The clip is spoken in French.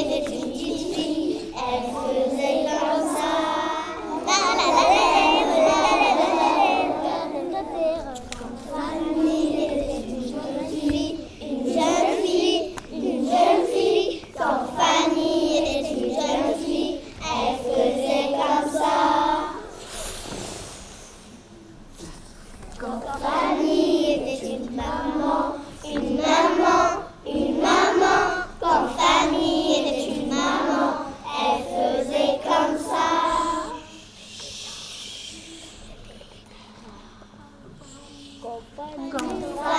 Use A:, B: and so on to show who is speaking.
A: était une petite fille, elle faisait comme ça. La la la la la la Quand Fanny était une jeune fille, une jeune fille, une jeune fille. Quand Fanny était une jeune fille, elle faisait comme ça. Quand Fanny Quand Fanny